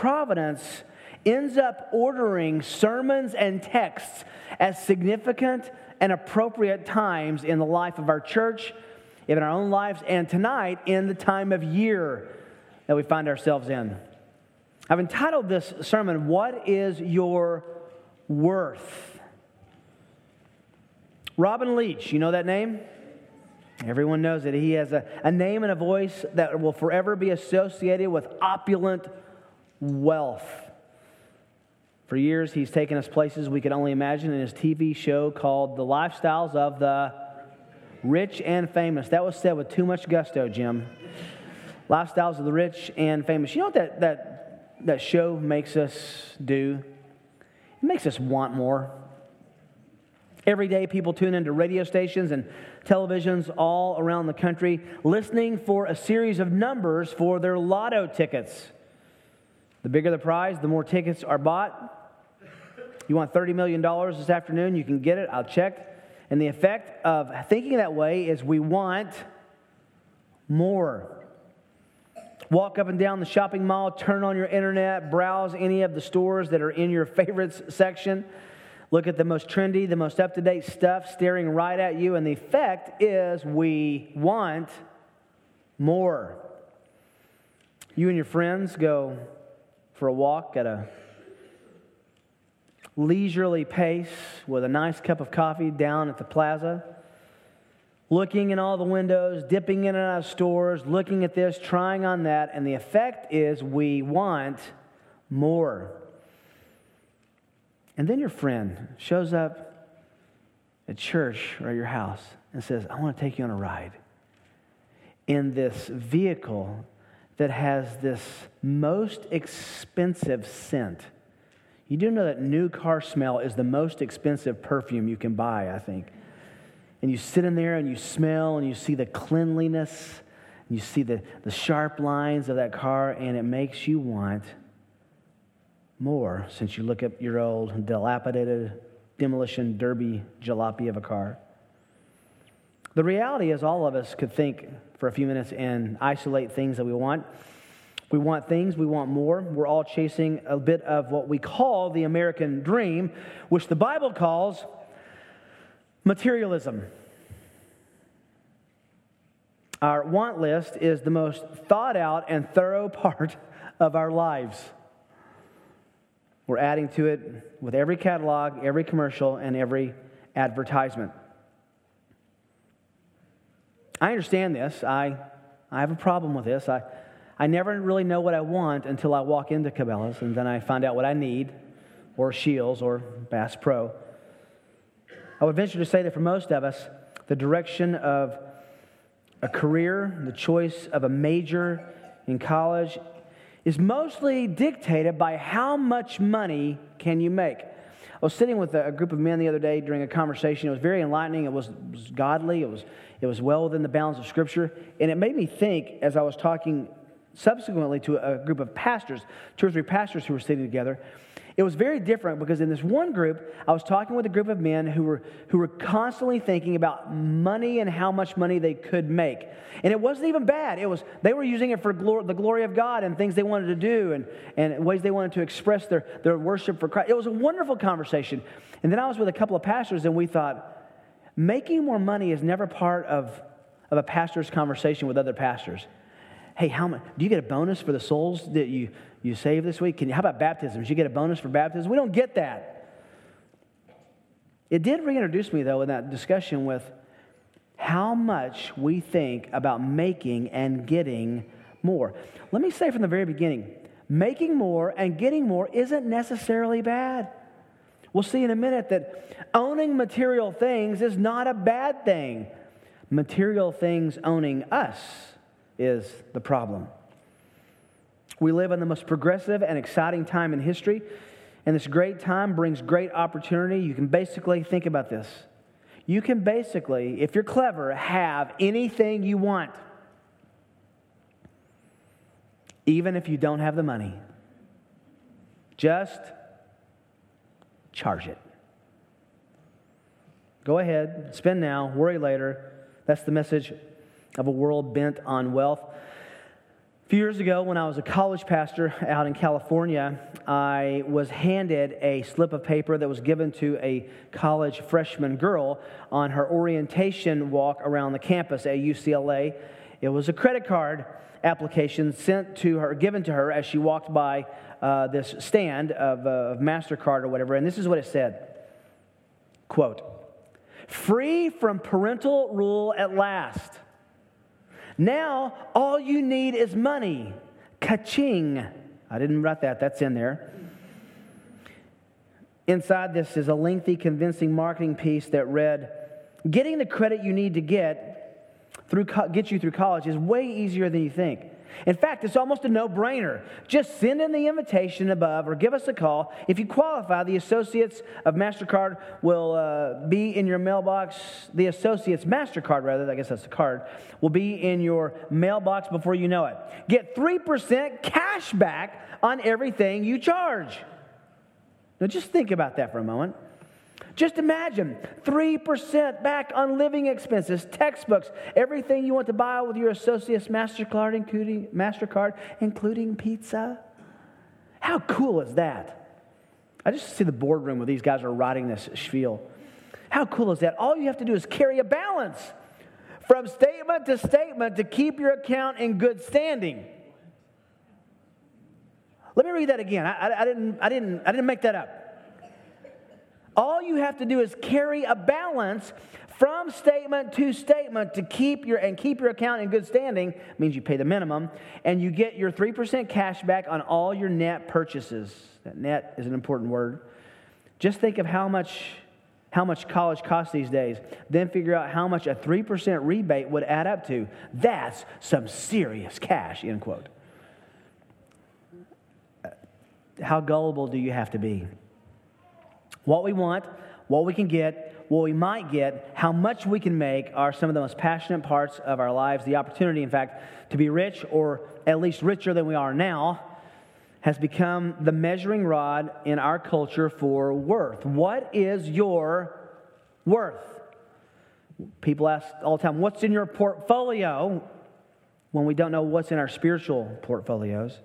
providence ends up ordering sermons and texts at significant and appropriate times in the life of our church, in our own lives, and tonight in the time of year that we find ourselves in. I've entitled this sermon, What is Your Worth? Robin Leach, you know that name? Everyone knows it. He has a, a name and a voice that will forever be associated with opulent wealth. For years, he's taken us places we could only imagine in his TV show called The Lifestyles of the Rich and Famous. That was said with too much gusto, Jim. Lifestyles of the Rich and Famous. You know what that, that, that show makes us do? It makes us want more. Every day, people tune into radio stations and televisions all around the country listening for a series of numbers for their lotto tickets. The bigger the prize, the more tickets are bought. You want $30 million this afternoon? You can get it. I'll check. And the effect of thinking that way is we want more. Walk up and down the shopping mall, turn on your internet, browse any of the stores that are in your favorites section. Look at the most trendy, the most up to date stuff staring right at you. And the effect is we want more. You and your friends go for a walk at a leisurely pace with a nice cup of coffee down at the plaza, looking in all the windows, dipping in and out of stores, looking at this, trying on that, and the effect is we want more. And then your friend shows up at church or your house and says, I want to take you on a ride in this vehicle that has this most expensive scent you do know that new car smell is the most expensive perfume you can buy, I think. And you sit in there and you smell and you see the cleanliness, and you see the, the sharp lines of that car, and it makes you want more since you look at your old dilapidated demolition derby jalopy of a car. The reality is, all of us could think for a few minutes and isolate things that we want. We want things, we want more. We're all chasing a bit of what we call the American dream, which the Bible calls materialism. Our want list is the most thought out and thorough part of our lives. We're adding to it with every catalog, every commercial, and every advertisement. I understand this. I, I have a problem with this. I, I never really know what I want until I walk into Cabela's, and then I find out what I need, or Scheels, or Bass Pro. I would venture to say that for most of us, the direction of a career, the choice of a major in college, is mostly dictated by how much money can you make. I was sitting with a group of men the other day during a conversation. It was very enlightening. It was, it was godly. It was, it was well within the bounds of Scripture. And it made me think as I was talking subsequently to a group of pastors, two or three pastors who were sitting together. It was very different because in this one group, I was talking with a group of men who were, who were constantly thinking about money and how much money they could make. And it wasn't even bad. It was, they were using it for glor- the glory of God and things they wanted to do and, and ways they wanted to express their, their worship for Christ. It was a wonderful conversation. And then I was with a couple of pastors and we thought, making more money is never part of, of a pastor's conversation with other pastors hey, how much? Do you get a bonus for the souls that you, you save this week? Can you, how about baptisms? You get a bonus for baptism? We don't get that. It did reintroduce me, though, in that discussion with how much we think about making and getting more. Let me say from the very beginning making more and getting more isn't necessarily bad. We'll see in a minute that owning material things is not a bad thing. Material things owning us is the problem. We live in the most progressive and exciting time in history, and this great time brings great opportunity. You can basically think about this. You can basically, if you're clever, have anything you want, even if you don't have the money. Just charge it. Go ahead, spend now, worry later. That's the message of a world bent on wealth. A few years ago, when I was a college pastor out in California, I was handed a slip of paper that was given to a college freshman girl on her orientation walk around the campus at UCLA. It was a credit card application sent to her, given to her as she walked by uh, this stand of, uh, of MasterCard or whatever. And this is what it said Quote, free from parental rule at last. Now, all you need is money. Kaching. I didn't write that, that's in there. Inside this is a lengthy, convincing marketing piece that read Getting the credit you need to get, through, get you through college is way easier than you think. In fact, it's almost a no brainer. Just send in the invitation above or give us a call. If you qualify, the Associates of MasterCard will uh, be in your mailbox. The Associates MasterCard, rather, I guess that's the card, will be in your mailbox before you know it. Get 3% cash back on everything you charge. Now, just think about that for a moment. Just imagine 3% back on living expenses, textbooks, everything you want to buy with your Associates MasterCard, including, MasterCard, including pizza. How cool is that? I just see the boardroom where these guys are writing this spiel. How cool is that? All you have to do is carry a balance from statement to statement to keep your account in good standing. Let me read that again. I, I, I, didn't, I, didn't, I didn't make that up. All you have to do is carry a balance from statement to statement to keep your and keep your account in good standing means you pay the minimum and you get your 3% cash back on all your net purchases. That net is an important word. Just think of how much how much college costs these days, then figure out how much a 3% rebate would add up to. That's some serious cash, end quote. How gullible do you have to be? What we want, what we can get, what we might get, how much we can make are some of the most passionate parts of our lives. The opportunity, in fact, to be rich or at least richer than we are now has become the measuring rod in our culture for worth. What is your worth? People ask all the time, What's in your portfolio? when we don't know what's in our spiritual portfolios.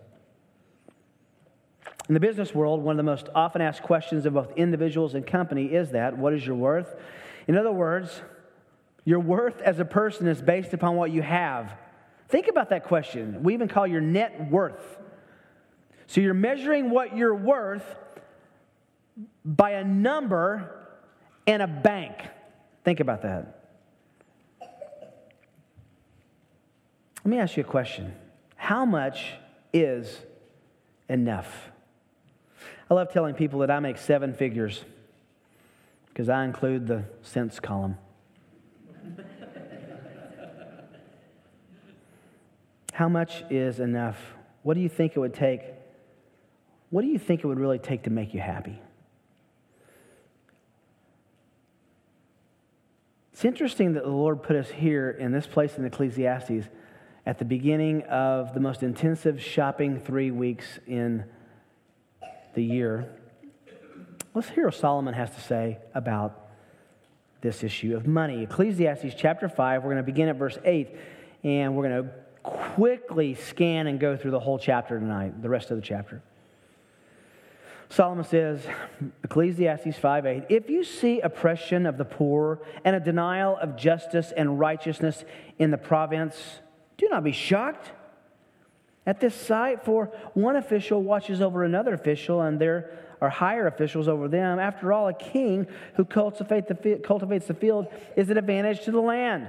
In the business world, one of the most often asked questions of both individuals and company is that what is your worth? In other words, your worth as a person is based upon what you have. Think about that question. We even call your net worth. So you're measuring what you're worth by a number and a bank. Think about that. Let me ask you a question. How much is enough? I love telling people that I make seven figures because I include the cents column. How much is enough? What do you think it would take? What do you think it would really take to make you happy? It's interesting that the Lord put us here in this place in Ecclesiastes at the beginning of the most intensive shopping three weeks in the year. Let's hear what Solomon has to say about this issue of money. Ecclesiastes chapter 5, we're going to begin at verse 8, and we're going to quickly scan and go through the whole chapter tonight, the rest of the chapter. Solomon says, Ecclesiastes 5 8, if you see oppression of the poor and a denial of justice and righteousness in the province, do not be shocked at this sight, for one official watches over another official, and there are higher officials over them. After all, a king who cultivates the field is an advantage to the land.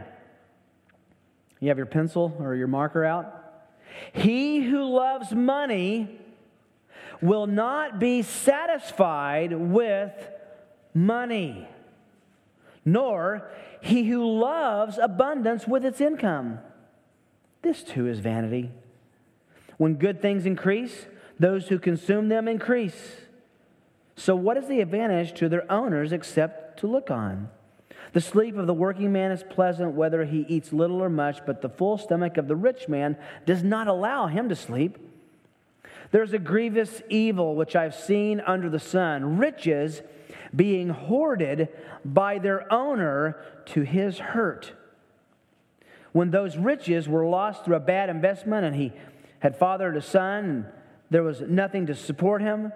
You have your pencil or your marker out? He who loves money will not be satisfied with money, nor he who loves abundance with its income. This too is vanity. When good things increase, those who consume them increase. So, what is the advantage to their owners except to look on? The sleep of the working man is pleasant, whether he eats little or much, but the full stomach of the rich man does not allow him to sleep. There's a grievous evil which I've seen under the sun riches being hoarded by their owner to his hurt. When those riches were lost through a bad investment and he had fathered a son, and there was nothing to support him.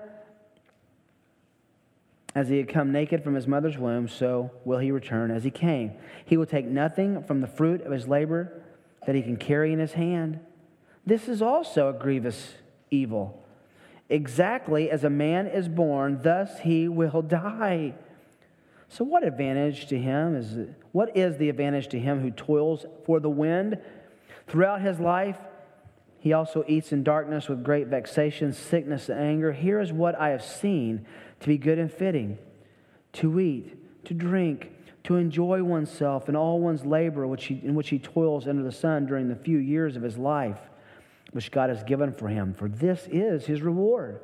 As he had come naked from his mother's womb, so will he return as he came. He will take nothing from the fruit of his labor that he can carry in his hand. This is also a grievous evil. Exactly as a man is born, thus he will die. So, what advantage to him is what is the advantage to him who toils for the wind throughout his life? He also eats in darkness with great vexation, sickness, and anger. Here is what I have seen to be good and fitting to eat, to drink, to enjoy oneself and all one's labor which he, in which he toils under the sun during the few years of his life, which God has given for him. For this is his reward.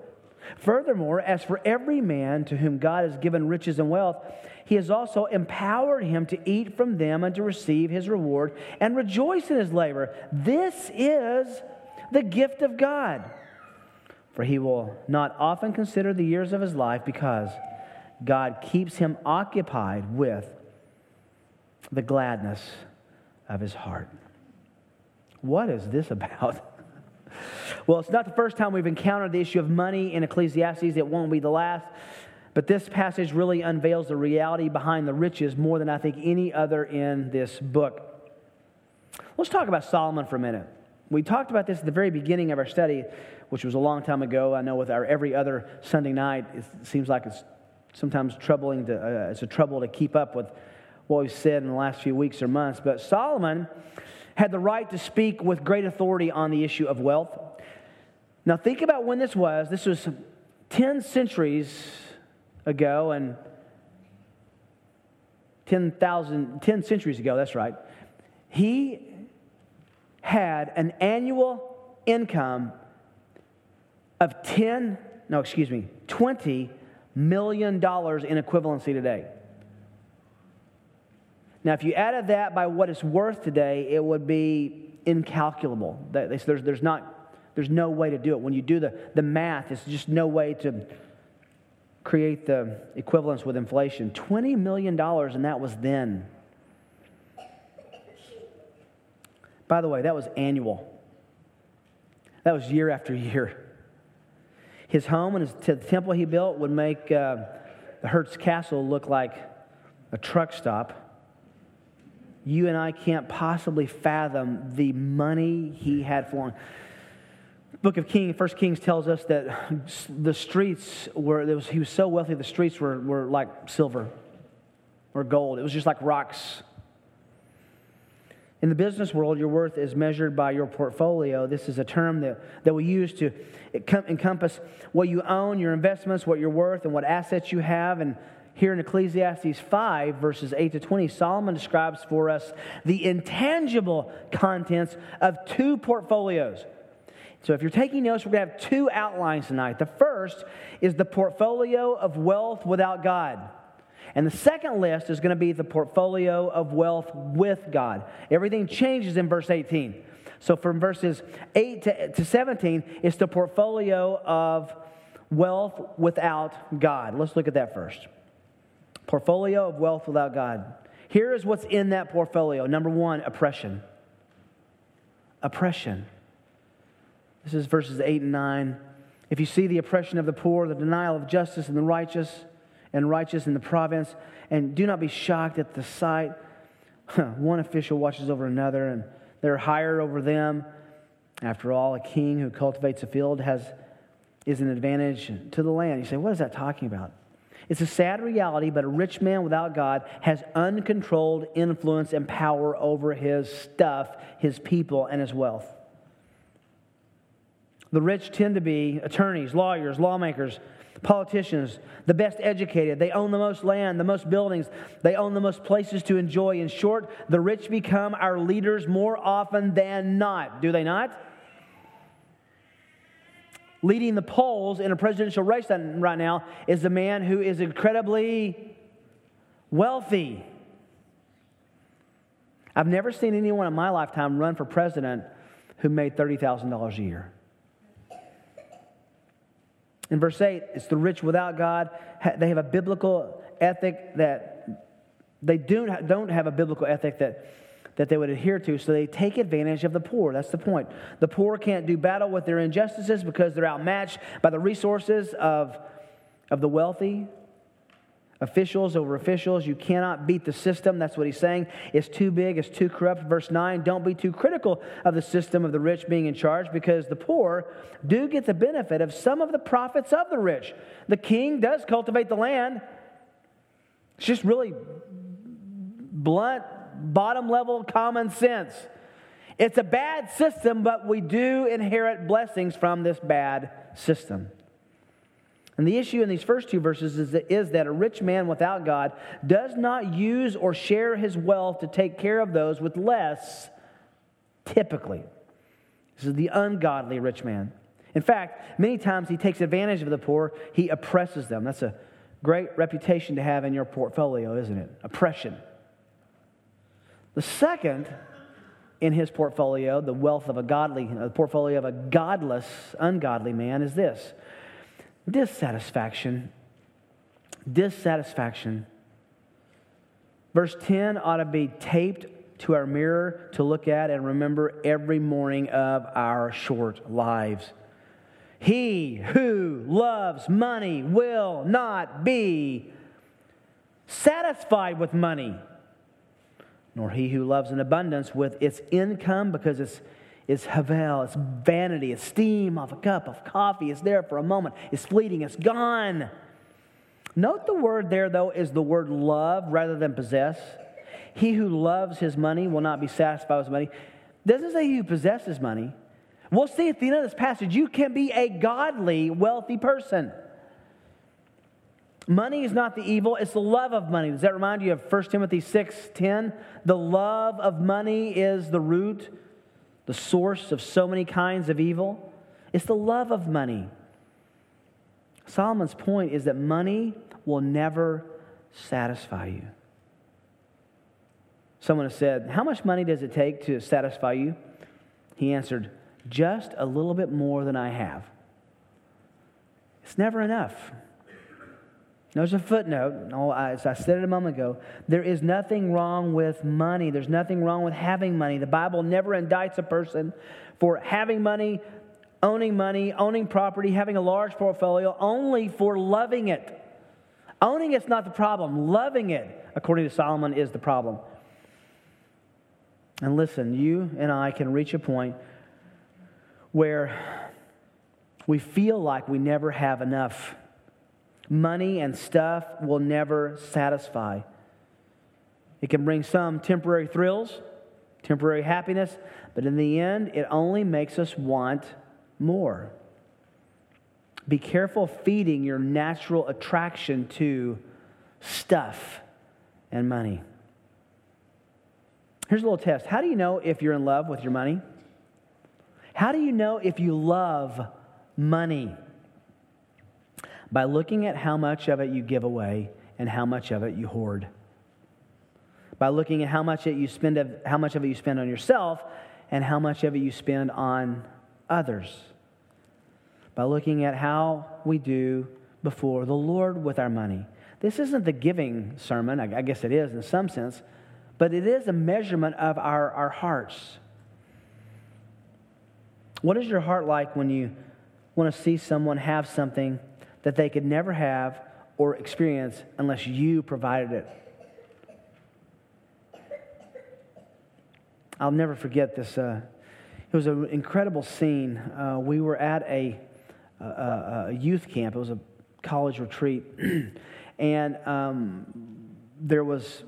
Furthermore, as for every man to whom God has given riches and wealth, he has also empowered him to eat from them and to receive his reward and rejoice in his labor. This is the gift of God. For he will not often consider the years of his life because God keeps him occupied with the gladness of his heart. What is this about? well, it's not the first time we've encountered the issue of money in Ecclesiastes. It won't be the last. But this passage really unveils the reality behind the riches more than I think any other in this book. Let's talk about Solomon for a minute. We talked about this at the very beginning of our study, which was a long time ago. I know with our every other Sunday night, it seems like it's sometimes troubling to, uh, it's a trouble to keep up with what we've said in the last few weeks or months. But Solomon had the right to speak with great authority on the issue of wealth. Now, think about when this was. This was 10 centuries ago, and 10,000, 10 centuries ago, that's right. He had an annual income of 10, no, excuse me, 20 million dollars in equivalency today. Now, if you added that by what it's worth today, it would be incalculable. There's, there's, not, there's no way to do it. When you do the, the math, it's just no way to create the equivalence with inflation. $20 million, and that was then. By the way, that was annual. That was year after year. His home and his, the temple he built would make uh, the Hearst Castle look like a truck stop. You and I can't possibly fathom the money he had flowing. Book of King, First Kings tells us that the streets were, was, he was so wealthy, the streets were, were like silver or gold. It was just like rocks in the business world, your worth is measured by your portfolio. This is a term that, that we use to encompass what you own, your investments, what you're worth, and what assets you have. And here in Ecclesiastes 5, verses 8 to 20, Solomon describes for us the intangible contents of two portfolios. So if you're taking notes, we're going to have two outlines tonight. The first is the portfolio of wealth without God. And the second list is going to be the portfolio of wealth with God. Everything changes in verse 18. So from verses 8 to, to 17, it's the portfolio of wealth without God. Let's look at that first. Portfolio of wealth without God. Here is what's in that portfolio. Number one, oppression. Oppression. This is verses 8 and 9. If you see the oppression of the poor, the denial of justice and the righteous, and righteous in the province, and do not be shocked at the sight. One official watches over another, and they're higher over them. After all, a king who cultivates a field has, is an advantage to the land. You say, what is that talking about? It's a sad reality, but a rich man without God has uncontrolled influence and power over his stuff, his people, and his wealth. The rich tend to be attorneys, lawyers, lawmakers, politicians, the best educated. They own the most land, the most buildings. They own the most places to enjoy. In short, the rich become our leaders more often than not. Do they not? Leading the polls in a presidential race right now is a man who is incredibly wealthy. I've never seen anyone in my lifetime run for president who made $30,000 a year. In verse 8, it's the rich without God. They have a biblical ethic that they don't have a biblical ethic that that they would adhere to, so they take advantage of the poor. That's the point. The poor can't do battle with their injustices because they're outmatched by the resources of, of the wealthy. Officials over officials, you cannot beat the system. That's what he's saying. It's too big, it's too corrupt. Verse 9 Don't be too critical of the system of the rich being in charge because the poor do get the benefit of some of the profits of the rich. The king does cultivate the land. It's just really blunt, bottom level common sense. It's a bad system, but we do inherit blessings from this bad system. And the issue in these first two verses is that, is that a rich man without God does not use or share his wealth to take care of those with less, typically. This is the ungodly rich man. In fact, many times he takes advantage of the poor, he oppresses them. That's a great reputation to have in your portfolio, isn't it? Oppression. The second in his portfolio, the wealth of a godly, the portfolio of a godless, ungodly man, is this dissatisfaction. Dissatisfaction. Verse 10 ought to be taped to our mirror to look at and remember every morning of our short lives. He who loves money will not be satisfied with money, nor he who loves an abundance with its income because it's is havel, it's vanity, it's steam off a cup of coffee. It's there for a moment, it's fleeting, it's gone. Note the word there, though, is the word love rather than possess. He who loves his money will not be satisfied with money. Doesn't say he who possesses money. We'll see at the end of this passage, you can be a godly, wealthy person. Money is not the evil, it's the love of money. Does that remind you of 1 Timothy 6 10? The love of money is the root the source of so many kinds of evil? It's the love of money. Solomon's point is that money will never satisfy you. Someone has said, How much money does it take to satisfy you? He answered, Just a little bit more than I have. It's never enough. There's a footnote, as I said it a moment ago. There is nothing wrong with money. There's nothing wrong with having money. The Bible never indicts a person for having money, owning money, owning property, having a large portfolio, only for loving it. Owning it's not the problem, loving it, according to Solomon, is the problem. And listen, you and I can reach a point where we feel like we never have enough Money and stuff will never satisfy. It can bring some temporary thrills, temporary happiness, but in the end, it only makes us want more. Be careful feeding your natural attraction to stuff and money. Here's a little test. How do you know if you're in love with your money? How do you know if you love money? By looking at how much of it you give away and how much of it you hoard. By looking at how much, it you spend of, how much of it you spend on yourself and how much of it you spend on others. By looking at how we do before the Lord with our money. This isn't the giving sermon, I guess it is in some sense, but it is a measurement of our, our hearts. What is your heart like when you want to see someone have something that they could never have or experience unless you provided it. I'll never forget this. Uh, it was an incredible scene. Uh, we were at a, a, a, youth camp, it was a college retreat, and um, there was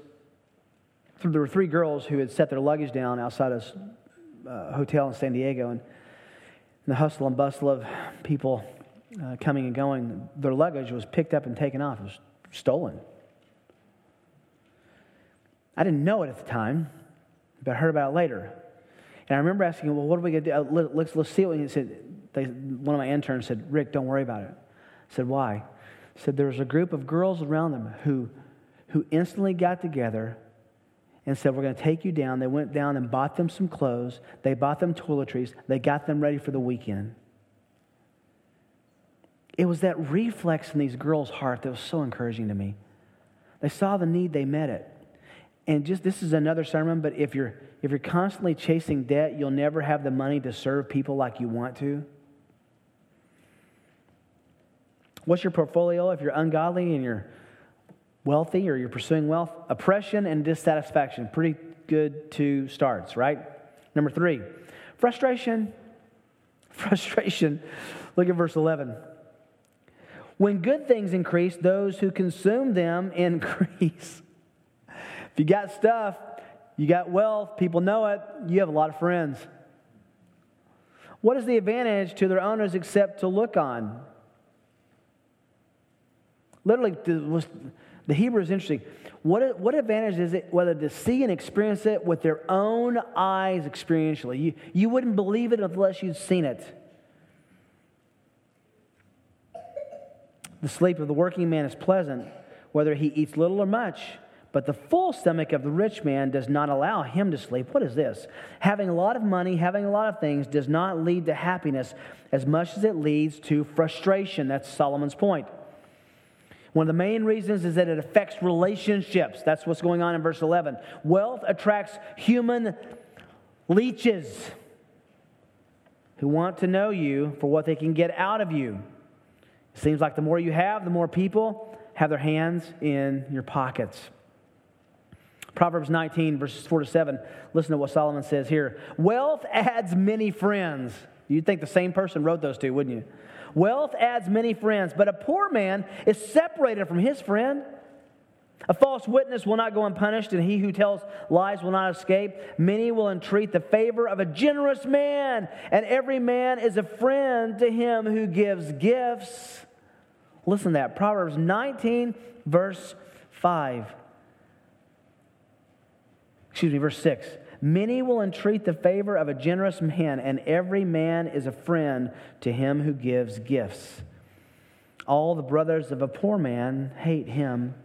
there were three girls who had set their luggage down outside a uh, hotel in San Diego, and the hustle and bustle of people uh, coming and going, their luggage was picked up and taken off. It was stolen. I didn't know it at the time, but I heard about it later. And I remember asking, well, what are we going to do? Uh, let's, let's see what he said. They, one of my interns said, Rick, don't worry about it. I said, why? Said, there was a group of girls around them who, who instantly got together and said, We're going to take you down. They went down and bought them some clothes. They bought them toiletries. They got them ready for the weekend it was that reflex in these girls' heart that was so encouraging to me. They saw the need, they met it. And just this is another sermon, but if you're if you're constantly chasing debt, you'll never have the money to serve people like you want to. What's your portfolio if you're ungodly and you're wealthy or you're pursuing wealth? Oppression and dissatisfaction. Pretty good two starts, right? Number three, frustration. Frustration. Look at verse 11. When good things increase, those who consume them increase. if you got stuff, you got wealth, people know it, you have a lot of friends. What is the advantage to their owners except to look on? Literally, the Hebrew is interesting. What, what advantage is it whether to see and experience it with their own eyes experientially? You, you wouldn't believe it unless you'd seen it. The sleep of the working man is pleasant, whether he eats little or much. But the full stomach of the rich man does not allow him to sleep. What is this? Having a lot of money, having a lot of things, does not lead to happiness as much as it leads to frustration. That's Solomon's point. One of the main reasons is that it affects relationships. That's what's going on in verse 11. Wealth attracts human leeches who want to know you for what they can get out of you. Seems like the more you have, the more people have their hands in your pockets. Proverbs 19, verses 4 to 7. Listen to what Solomon says here Wealth adds many friends. You'd think the same person wrote those two, wouldn't you? Wealth adds many friends, but a poor man is separated from his friend. A false witness will not go unpunished, and he who tells lies will not escape. Many will entreat the favor of a generous man, and every man is a friend to him who gives gifts. Listen to that. Proverbs 19, verse 5 excuse me, verse 6. Many will entreat the favor of a generous man, and every man is a friend to him who gives gifts. All the brothers of a poor man hate him.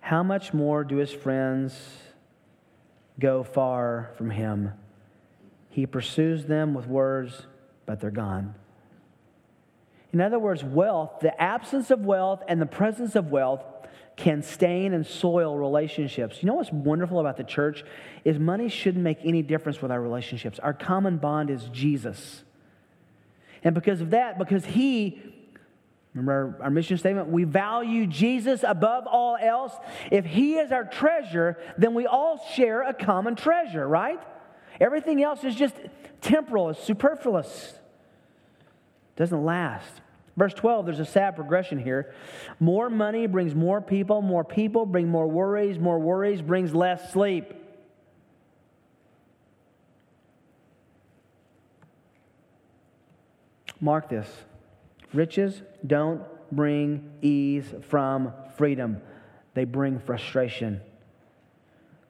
How much more do his friends go far from him? He pursues them with words, but they're gone. In other words, wealth, the absence of wealth and the presence of wealth can stain and soil relationships. You know what's wonderful about the church is money shouldn't make any difference with our relationships. Our common bond is Jesus. And because of that, because he Remember our, our, mission statement? We value Jesus above all else. If He is our treasure, then we all share a common treasure, right? Everything else is just temporal, it's superfluous, doesn't last. Verse 12, there's a sad progression here. More money brings more people, more people bring more worries, more worries brings less sleep. Mark this riches don't bring ease from freedom, they bring frustration.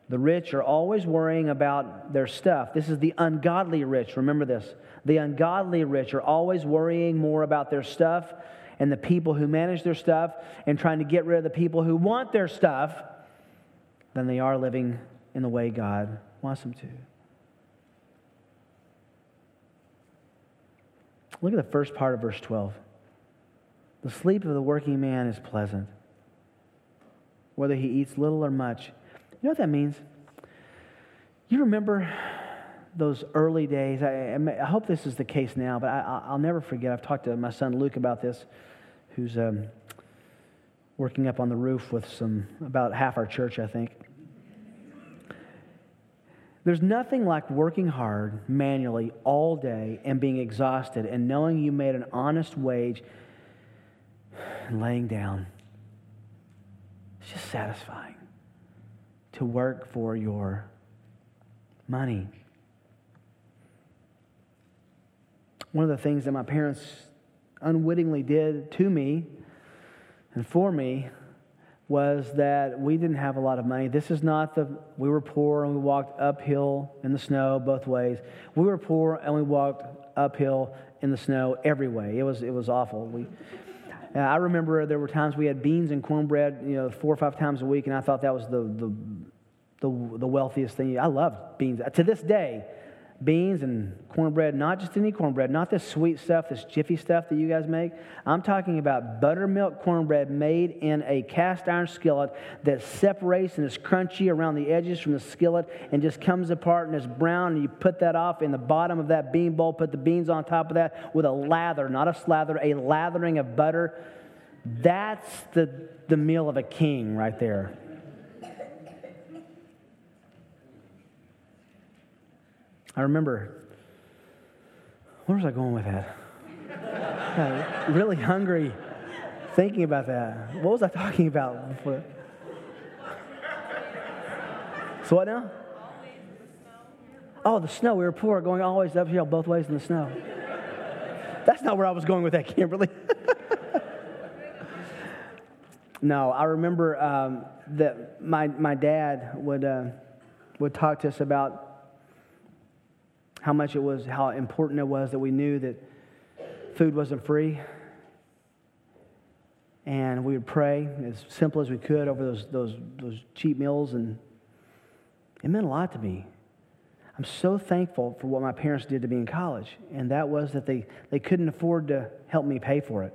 The rich are always worrying about their stuff. This is the ungodly rich. Remember this. The ungodly rich are always worrying more about their stuff and the people who manage their stuff and trying to get rid of the people who want their stuff than they are living in the way God wants them to. Look at the first part of verse 12. The sleep of the working man is pleasant, whether he eats little or much. You know what that means? You remember those early days. I, I, hope this is the case now, but I, will never forget. I've talked to my son Luke about this, who's um, working up on the roof with some about half our church, I think. There's nothing like working hard manually all day and being exhausted and knowing you made an honest wage and laying down. It's just satisfying to work for your money. One of the things that my parents unwittingly did to me and for me was that we didn't have a lot of money. This is not the, we were poor and we walked uphill in the snow both ways. We were poor and we walked uphill in the snow every way. It was, it was awful. We, I remember there were times we had beans and cornbread, you know, four or five times a week, and I thought that was the, the, the, the wealthiest thing. I love beans. To this day, beans and cornbread, not just any cornbread, not this sweet stuff, this jiffy stuff that you guys make. I'm talking about buttermilk cornbread made in a cast iron skillet that separates and is crunchy around the edges from the skillet and just comes apart and is brown. And you put that off in the bottom of that bean bowl, put the beans on top of that with a lather, not a slather, a lathering of butter. That's the, the meal of a king right there. I remember, where was I going with that? really hungry thinking about that. What was I talking about before? So what now? Oh, the snow. We were poor, going always uphill both ways in the snow. That's not where I was going with that, Kimberly. no, I remember um, that my, my dad would, uh, would talk to us about how much it was, how important it was that we knew that food wasn't free. And we would pray as simple as we could over those, those, those cheap meals, and it meant a lot to me. I'm so thankful for what my parents did to me in college, and that was that they, they couldn't afford to help me pay for it.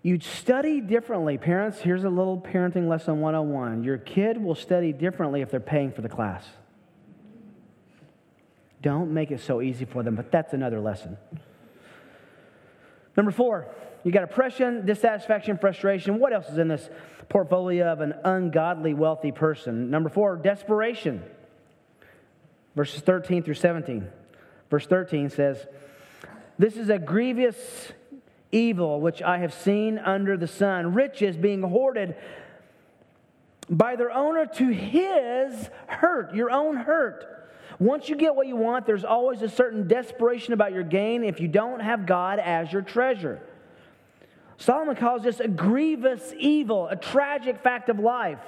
You'd study differently. Parents, here's a little parenting lesson 101. Your kid will study differently if they're paying for the class. Don't make it so easy for them, but that's another lesson. Number four, you got oppression, dissatisfaction, frustration. What else is in this portfolio of an ungodly wealthy person? Number four, desperation. Verses 13 through 17. Verse 13 says, This is a grievous evil which I have seen under the sun, riches being hoarded by their owner to his hurt, your own hurt. Once you get what you want, there's always a certain desperation about your gain if you don't have God as your treasure. Solomon calls this a grievous evil, a tragic fact of life.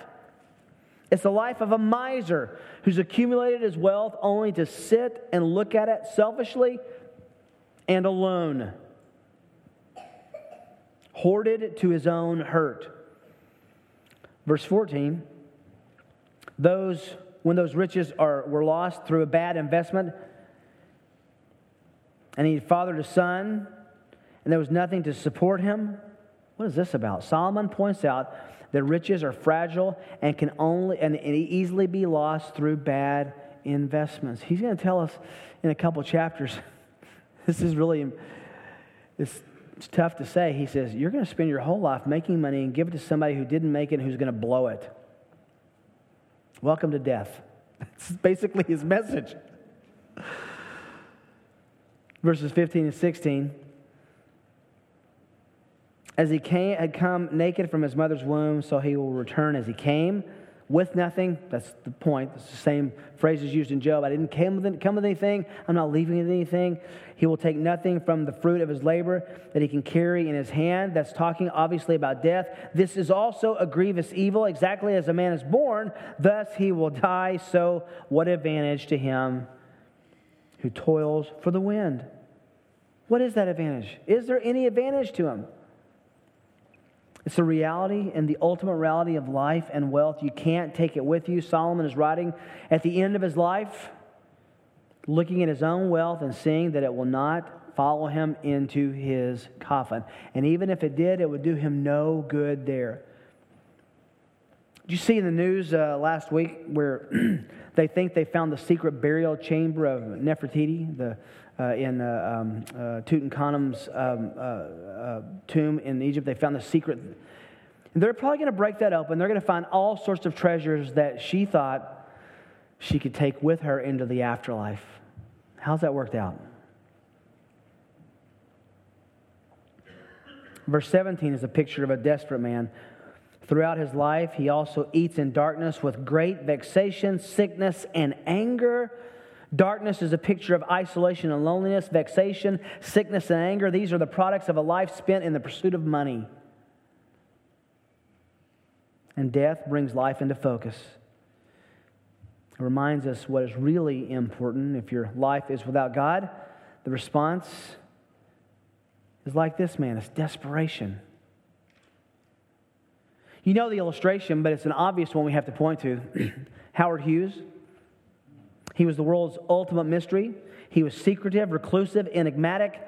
It's the life of a miser who's accumulated his wealth only to sit and look at it selfishly and alone, hoarded to his own hurt. Verse 14 those when those riches are, were lost through a bad investment, and he fathered a son, and there was nothing to support him. What is this about? Solomon points out that riches are fragile and can only and easily be lost through bad investments. He's going to tell us in a couple chapters. This is really it's, it's tough to say. He says you're going to spend your whole life making money and give it to somebody who didn't make it who's going to blow it. Welcome to death. That's basically his message. Verses 15 and 16. As he came, had come naked from his mother's womb, so he will return as he came with nothing. That's the point. It's the same phrases used in Job. I didn't come with, come with anything. I'm not leaving with anything. He will take nothing from the fruit of his labor that he can carry in his hand. That's talking obviously about death. This is also a grievous evil. Exactly as a man is born, thus he will die. So, what advantage to him who toils for the wind? What is that advantage? Is there any advantage to him? It's the reality and the ultimate reality of life and wealth. You can't take it with you. Solomon is writing at the end of his life, looking at his own wealth and seeing that it will not follow him into his coffin. And even if it did, it would do him no good there. Did you see in the news uh, last week where they think they found the secret burial chamber of Nefertiti, the uh, in uh, um, uh, Tutankhamun's um, uh, uh, tomb in Egypt. They found the secret. And they're probably going to break that open. They're going to find all sorts of treasures that she thought she could take with her into the afterlife. How's that worked out? Verse 17 is a picture of a desperate man. Throughout his life, he also eats in darkness with great vexation, sickness, and anger Darkness is a picture of isolation and loneliness, vexation, sickness, and anger. These are the products of a life spent in the pursuit of money. And death brings life into focus. It reminds us what is really important. If your life is without God, the response is like this man it's desperation. You know the illustration, but it's an obvious one we have to point to. Howard Hughes He was the world's ultimate mystery. He was secretive, reclusive, enigmatic.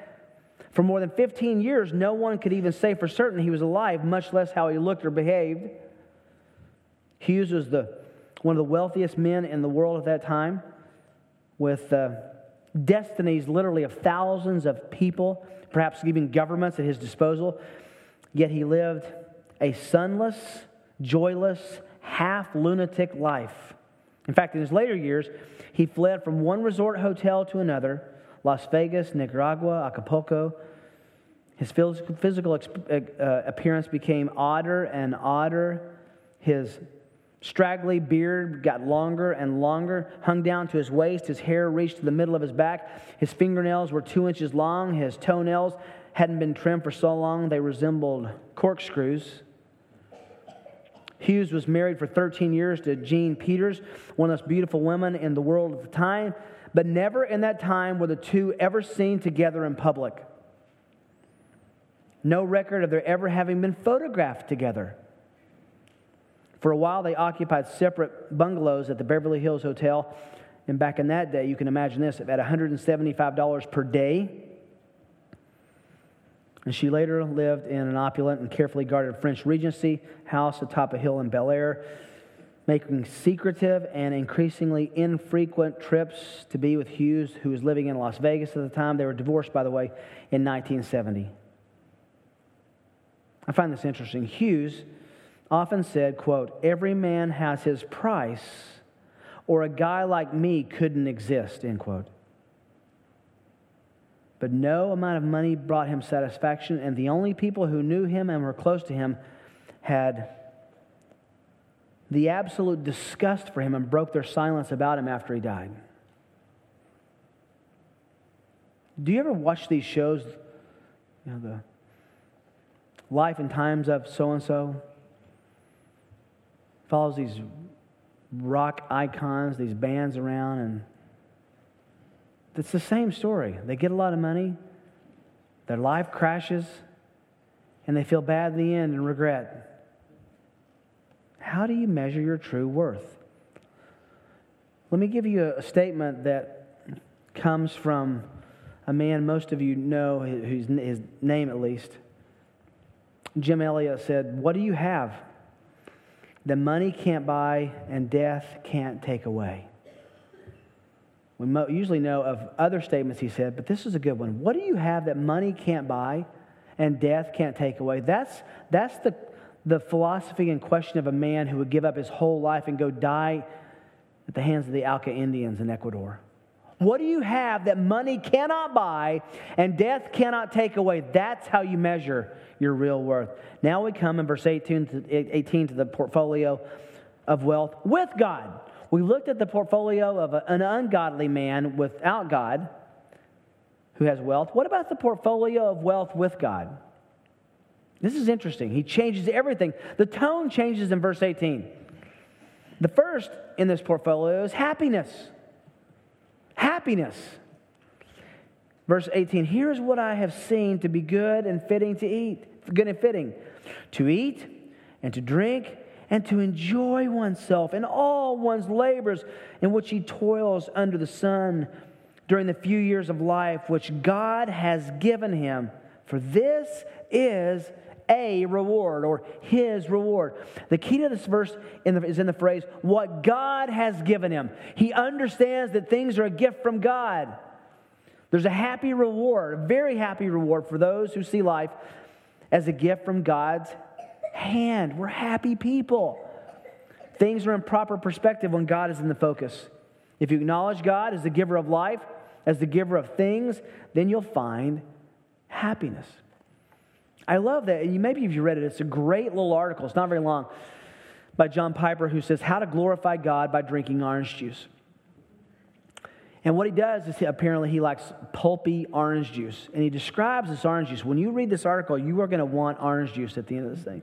For more than 15 years, no one could even say for certain he was alive, much less how he looked or behaved. Hughes was the, one of the wealthiest men in the world at that time, with uh, destinies literally of thousands of people, perhaps even governments at his disposal. Yet he lived a sunless, joyless, half lunatic life. In fact, in his later years, he fled from one resort hotel to another Las Vegas, Nicaragua, Acapulco. His physical uh, appearance became odder and odder. His straggly beard got longer and longer, hung down to his waist. His hair reached to the middle of his back. His fingernails were two inches long. His toenails hadn't been trimmed for so long they resembled corkscrews. Hughes was married for 13 years to Jean Peters, one of the most beautiful women in the world at the time, but never in that time were the two ever seen together in public. No record of their ever having been photographed together. For a while, they occupied separate bungalows at the Beverly Hills Hotel. And back in that day, you can imagine this at $175 per day. And she later lived in an opulent and carefully guarded French Regency house atop a hill in Bel Air, making secretive and increasingly infrequent trips to be with Hughes, who was living in Las Vegas at the time. They were divorced, by the way, in 1970. I find this interesting. Hughes often said, quote, every man has his price, or a guy like me couldn't exist, end quote. But no amount of money brought him satisfaction, and the only people who knew him and were close to him had the absolute disgust for him and broke their silence about him after he died. Do you ever watch these shows? You know, the life and times of so and so follows these rock icons, these bands around, and it's the same story. They get a lot of money, their life crashes, and they feel bad in the end and regret. How do you measure your true worth? Let me give you a statement that comes from a man most of you know, his name at least. Jim Elliot said, What do you have that money can't buy and death can't take away? We usually know of other statements he said, but this is a good one. What do you have that money can't buy and death can't take away? That's, that's the, the philosophy and question of a man who would give up his whole life and go die at the hands of the Auca Indians in Ecuador. What do you have that money cannot buy and death cannot take away? That's how you measure your real worth. Now we come in verse 18 to, 18 to the portfolio of wealth with God. We looked at the portfolio of an ungodly man without God who has wealth. What about the portfolio of wealth with God? This is interesting. He changes everything. The tone changes in verse 18. The first in this portfolio is happiness happiness. Verse 18 Here's what I have seen to be good and fitting to eat, good and fitting to eat and to drink and to enjoy oneself in all one's labors in which he toils under the sun during the few years of life which God has given him. For this is a reward or his reward. The key to this verse in the, is in the phrase, what God has given him. He understands that things are a gift from God. There's a happy reward, a very happy reward for those who see life as a gift from God's hand. We're happy people. Things are in proper perspective when God is in the focus. If you acknowledge God as the giver of life, as the giver of things, then you'll find happiness. I love that. And maybe if you read it, it's a great little article. It's not very long by John Piper who says, How to Glorify God by Drinking Orange Juice. And what he does is he, apparently he likes pulpy orange juice. And he describes this orange juice. When you read this article, you are going to want orange juice at the end of this thing.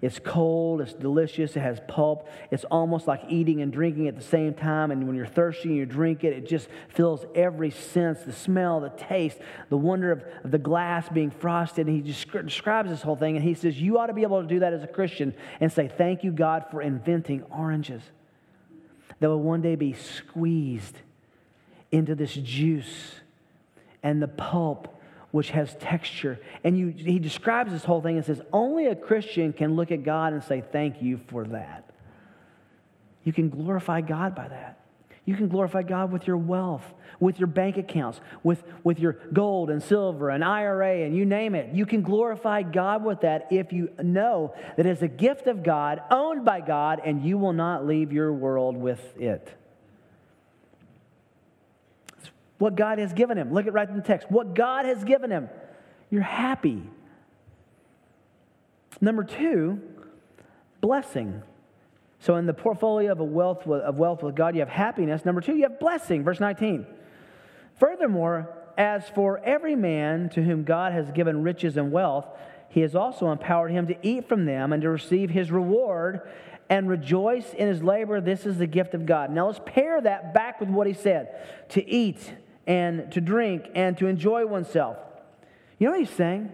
It's cold, it's delicious, it has pulp. It's almost like eating and drinking at the same time. And when you're thirsty and you drink it, it just fills every sense the smell, the taste, the wonder of, of the glass being frosted. And he describes this whole thing. And he says, You ought to be able to do that as a Christian and say, Thank you, God, for inventing oranges that will one day be squeezed into this juice and the pulp which has texture. And you, he describes this whole thing and says, only a Christian can look at God and say, Thank you for that. You can glorify God by that. You can glorify God with your wealth, with your bank accounts, with, with your gold and silver and IRA and you name it. You can glorify God with that if you know that it's a gift of God, owned by God, and you will not leave your world with it. What God has given him. Look at right in the text. What God has given him. You're happy. Number two, blessing. So, in the portfolio of, wealth, of wealth with God, you have happiness. Number two, you have blessing. Verse 19. Furthermore, as for every man to whom God has given riches and wealth, he has also empowered him to eat from them and to receive his reward and rejoice in his labor. This is the gift of God. Now, let's pair that back with what he said to eat and to drink and to enjoy oneself. You know what he's saying?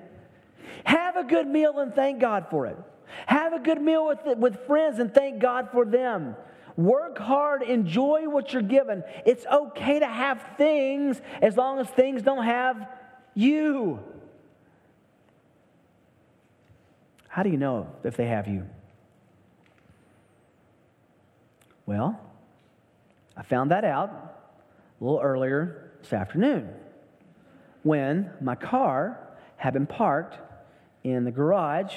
Have a good meal and thank God for it. Have a good meal with, with friends and thank God for them. Work hard, enjoy what you're given. It's okay to have things as long as things don't have you. How do you know if they have you? Well, I found that out a little earlier this afternoon when my car had been parked in the garage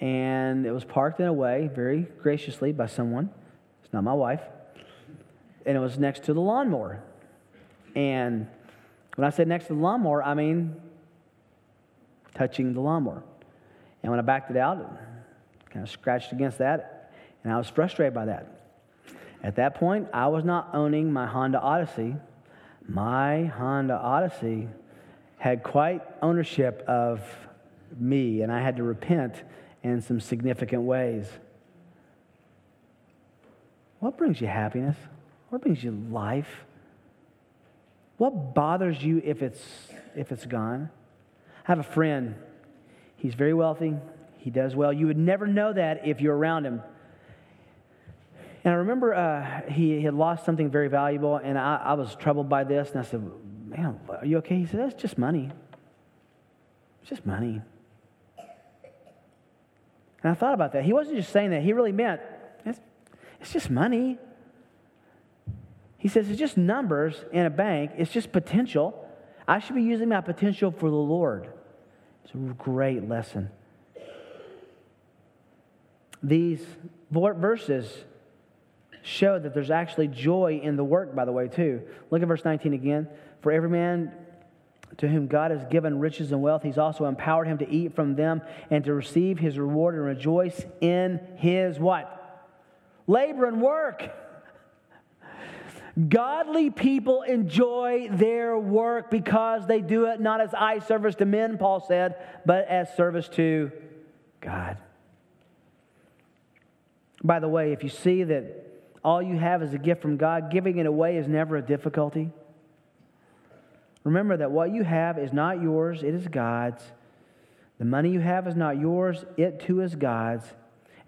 and it was parked in a way very graciously by someone. It's not my wife. And it was next to the lawnmower. And when I say next to the lawnmower, I mean touching the lawnmower. And when I backed it out, it kind of scratched against that, and I was frustrated by that. At that point, I was not owning my Honda Odyssey. My Honda Odyssey had quite ownership of me, and I had to repent in some significant ways. What brings you happiness? What brings you life? What bothers you if it's, if it's gone? I have a friend. He's very wealthy. He does well. You would never know that if you're around him. And I remember uh, he had lost something very valuable, and I, I was troubled by this. And I said, Man, are you okay? He said, It's just money. It's just money. And I thought about that. He wasn't just saying that, he really meant it's, it's just money. He says it's just numbers in a bank, it's just potential. I should be using my potential for the Lord. It's a great lesson. These verses show that there's actually joy in the work, by the way, too. Look at verse 19 again. For every man to whom God has given riches and wealth, he's also empowered him to eat from them and to receive his reward and rejoice in his what? Labor and work. Godly people enjoy their work because they do it not as eye service to men, Paul said, but as service to God. By the way, if you see that all you have is a gift from God, giving it away is never a difficulty. Remember that what you have is not yours, it is God's. The money you have is not yours, it too is God's.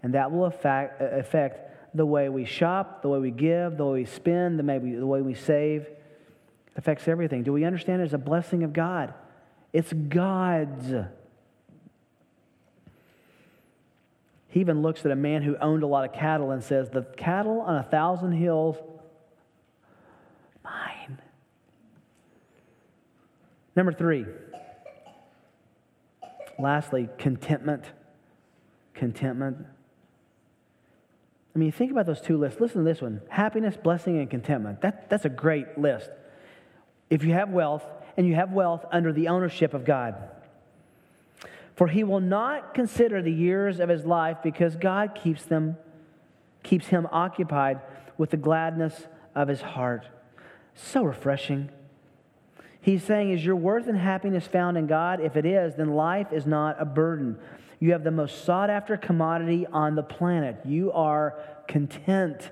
And that will affect, affect the way we shop, the way we give, the way we spend, the, maybe the way we save. It affects everything. Do we understand it's a blessing of God? It's God's. He even looks at a man who owned a lot of cattle and says, The cattle on a thousand hills mine. Number three, lastly, contentment. Contentment. I mean, think about those two lists. Listen to this one happiness, blessing, and contentment. That, that's a great list. If you have wealth, and you have wealth under the ownership of God. For he will not consider the years of his life because God keeps them, keeps him occupied with the gladness of his heart. So refreshing. He's saying, Is your worth and happiness found in God? If it is, then life is not a burden. You have the most sought after commodity on the planet. You are content.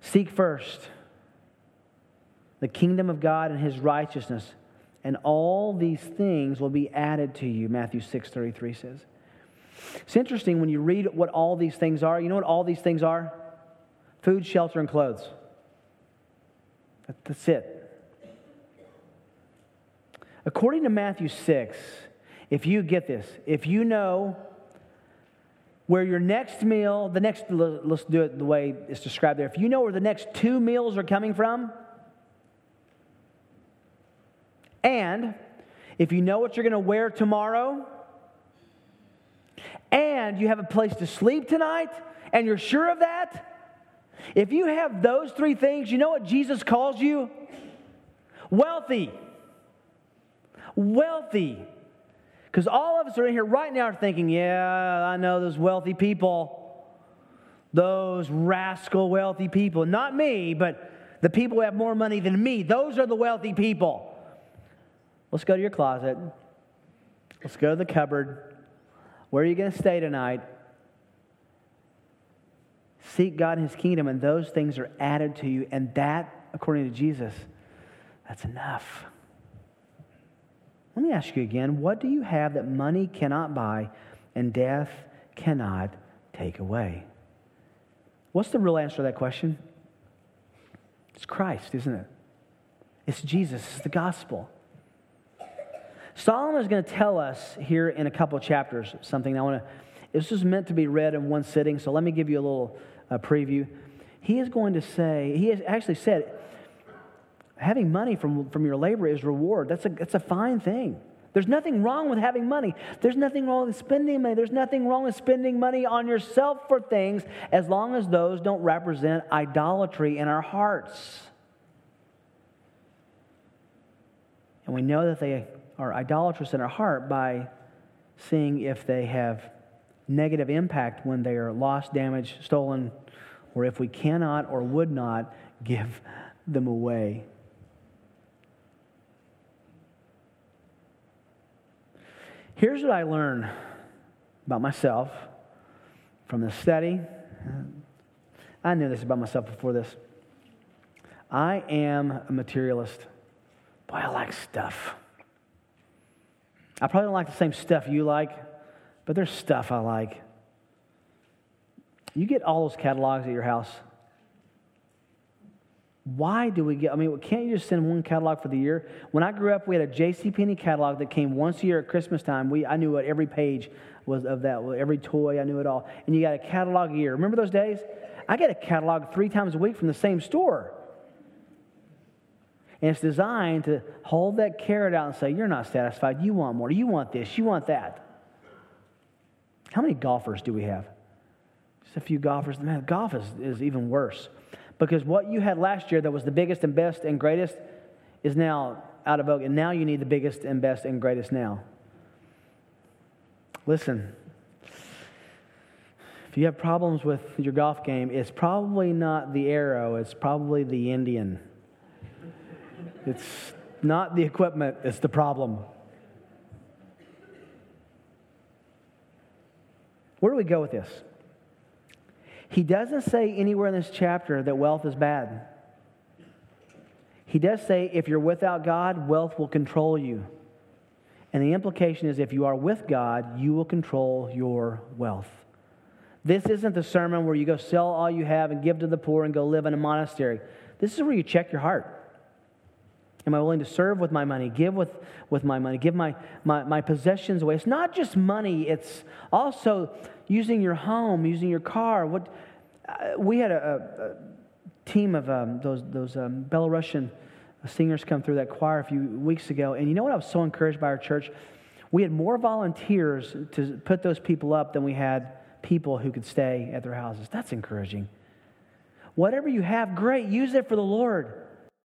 Seek first the kingdom of God and his righteousness, and all these things will be added to you, Matthew 6 33 says. It's interesting when you read what all these things are. You know what all these things are? Food, shelter, and clothes. That's it. According to Matthew 6, if you get this, if you know where your next meal, the next, let's do it the way it's described there. If you know where the next two meals are coming from, and if you know what you're going to wear tomorrow, and you have a place to sleep tonight, and you're sure of that, if you have those three things, you know what Jesus calls you? Wealthy. Wealthy. Because all of us are in here right now are thinking, yeah, I know those wealthy people. Those rascal wealthy people. Not me, but the people who have more money than me. Those are the wealthy people. Let's go to your closet. Let's go to the cupboard. Where are you going to stay tonight? Seek God and His kingdom, and those things are added to you. And that, according to Jesus, that's enough. Let me ask you again what do you have that money cannot buy and death cannot take away? What's the real answer to that question? It's Christ, isn't it? It's Jesus, it's the gospel. Solomon is going to tell us here in a couple of chapters something I want to. This is meant to be read in one sitting, so let me give you a little uh, preview. He is going to say, he has actually said, having money from, from your labor is reward. That's a, that's a fine thing. There's nothing wrong with having money. There's nothing wrong with spending money. There's nothing wrong with spending money on yourself for things as long as those don't represent idolatry in our hearts. And we know that they are idolatrous in our heart by seeing if they have negative impact when they are lost, damaged, stolen, or if we cannot or would not give them away. Here's what I learned about myself from this study. I knew this about myself before this. I am a materialist. Boy, I like stuff. I probably don't like the same stuff you like, but there's stuff I like. You get all those catalogs at your house. Why do we get, I mean, can't you just send one catalog for the year? When I grew up, we had a J.C. Penney catalog that came once a year at Christmas time. We, I knew what every page was of that, every toy, I knew it all. And you got a catalog a year. Remember those days? I get a catalog three times a week from the same store. And it's designed to hold that carrot out and say, You're not satisfied. You want more. You want this. You want that. How many golfers do we have? Just a few golfers. Man, golf is, is even worse. Because what you had last year that was the biggest and best and greatest is now out of vogue. And now you need the biggest and best and greatest now. Listen, if you have problems with your golf game, it's probably not the arrow, it's probably the Indian. It's not the equipment, it's the problem. Where do we go with this? He doesn't say anywhere in this chapter that wealth is bad. He does say if you're without God, wealth will control you. And the implication is if you are with God, you will control your wealth. This isn't the sermon where you go sell all you have and give to the poor and go live in a monastery. This is where you check your heart. Am I willing to serve with my money, give with, with my money, give my, my, my possessions away? It's not just money, it's also using your home, using your car. What, uh, we had a, a team of um, those, those um, Belarusian singers come through that choir a few weeks ago. And you know what? I was so encouraged by our church. We had more volunteers to put those people up than we had people who could stay at their houses. That's encouraging. Whatever you have, great. Use it for the Lord.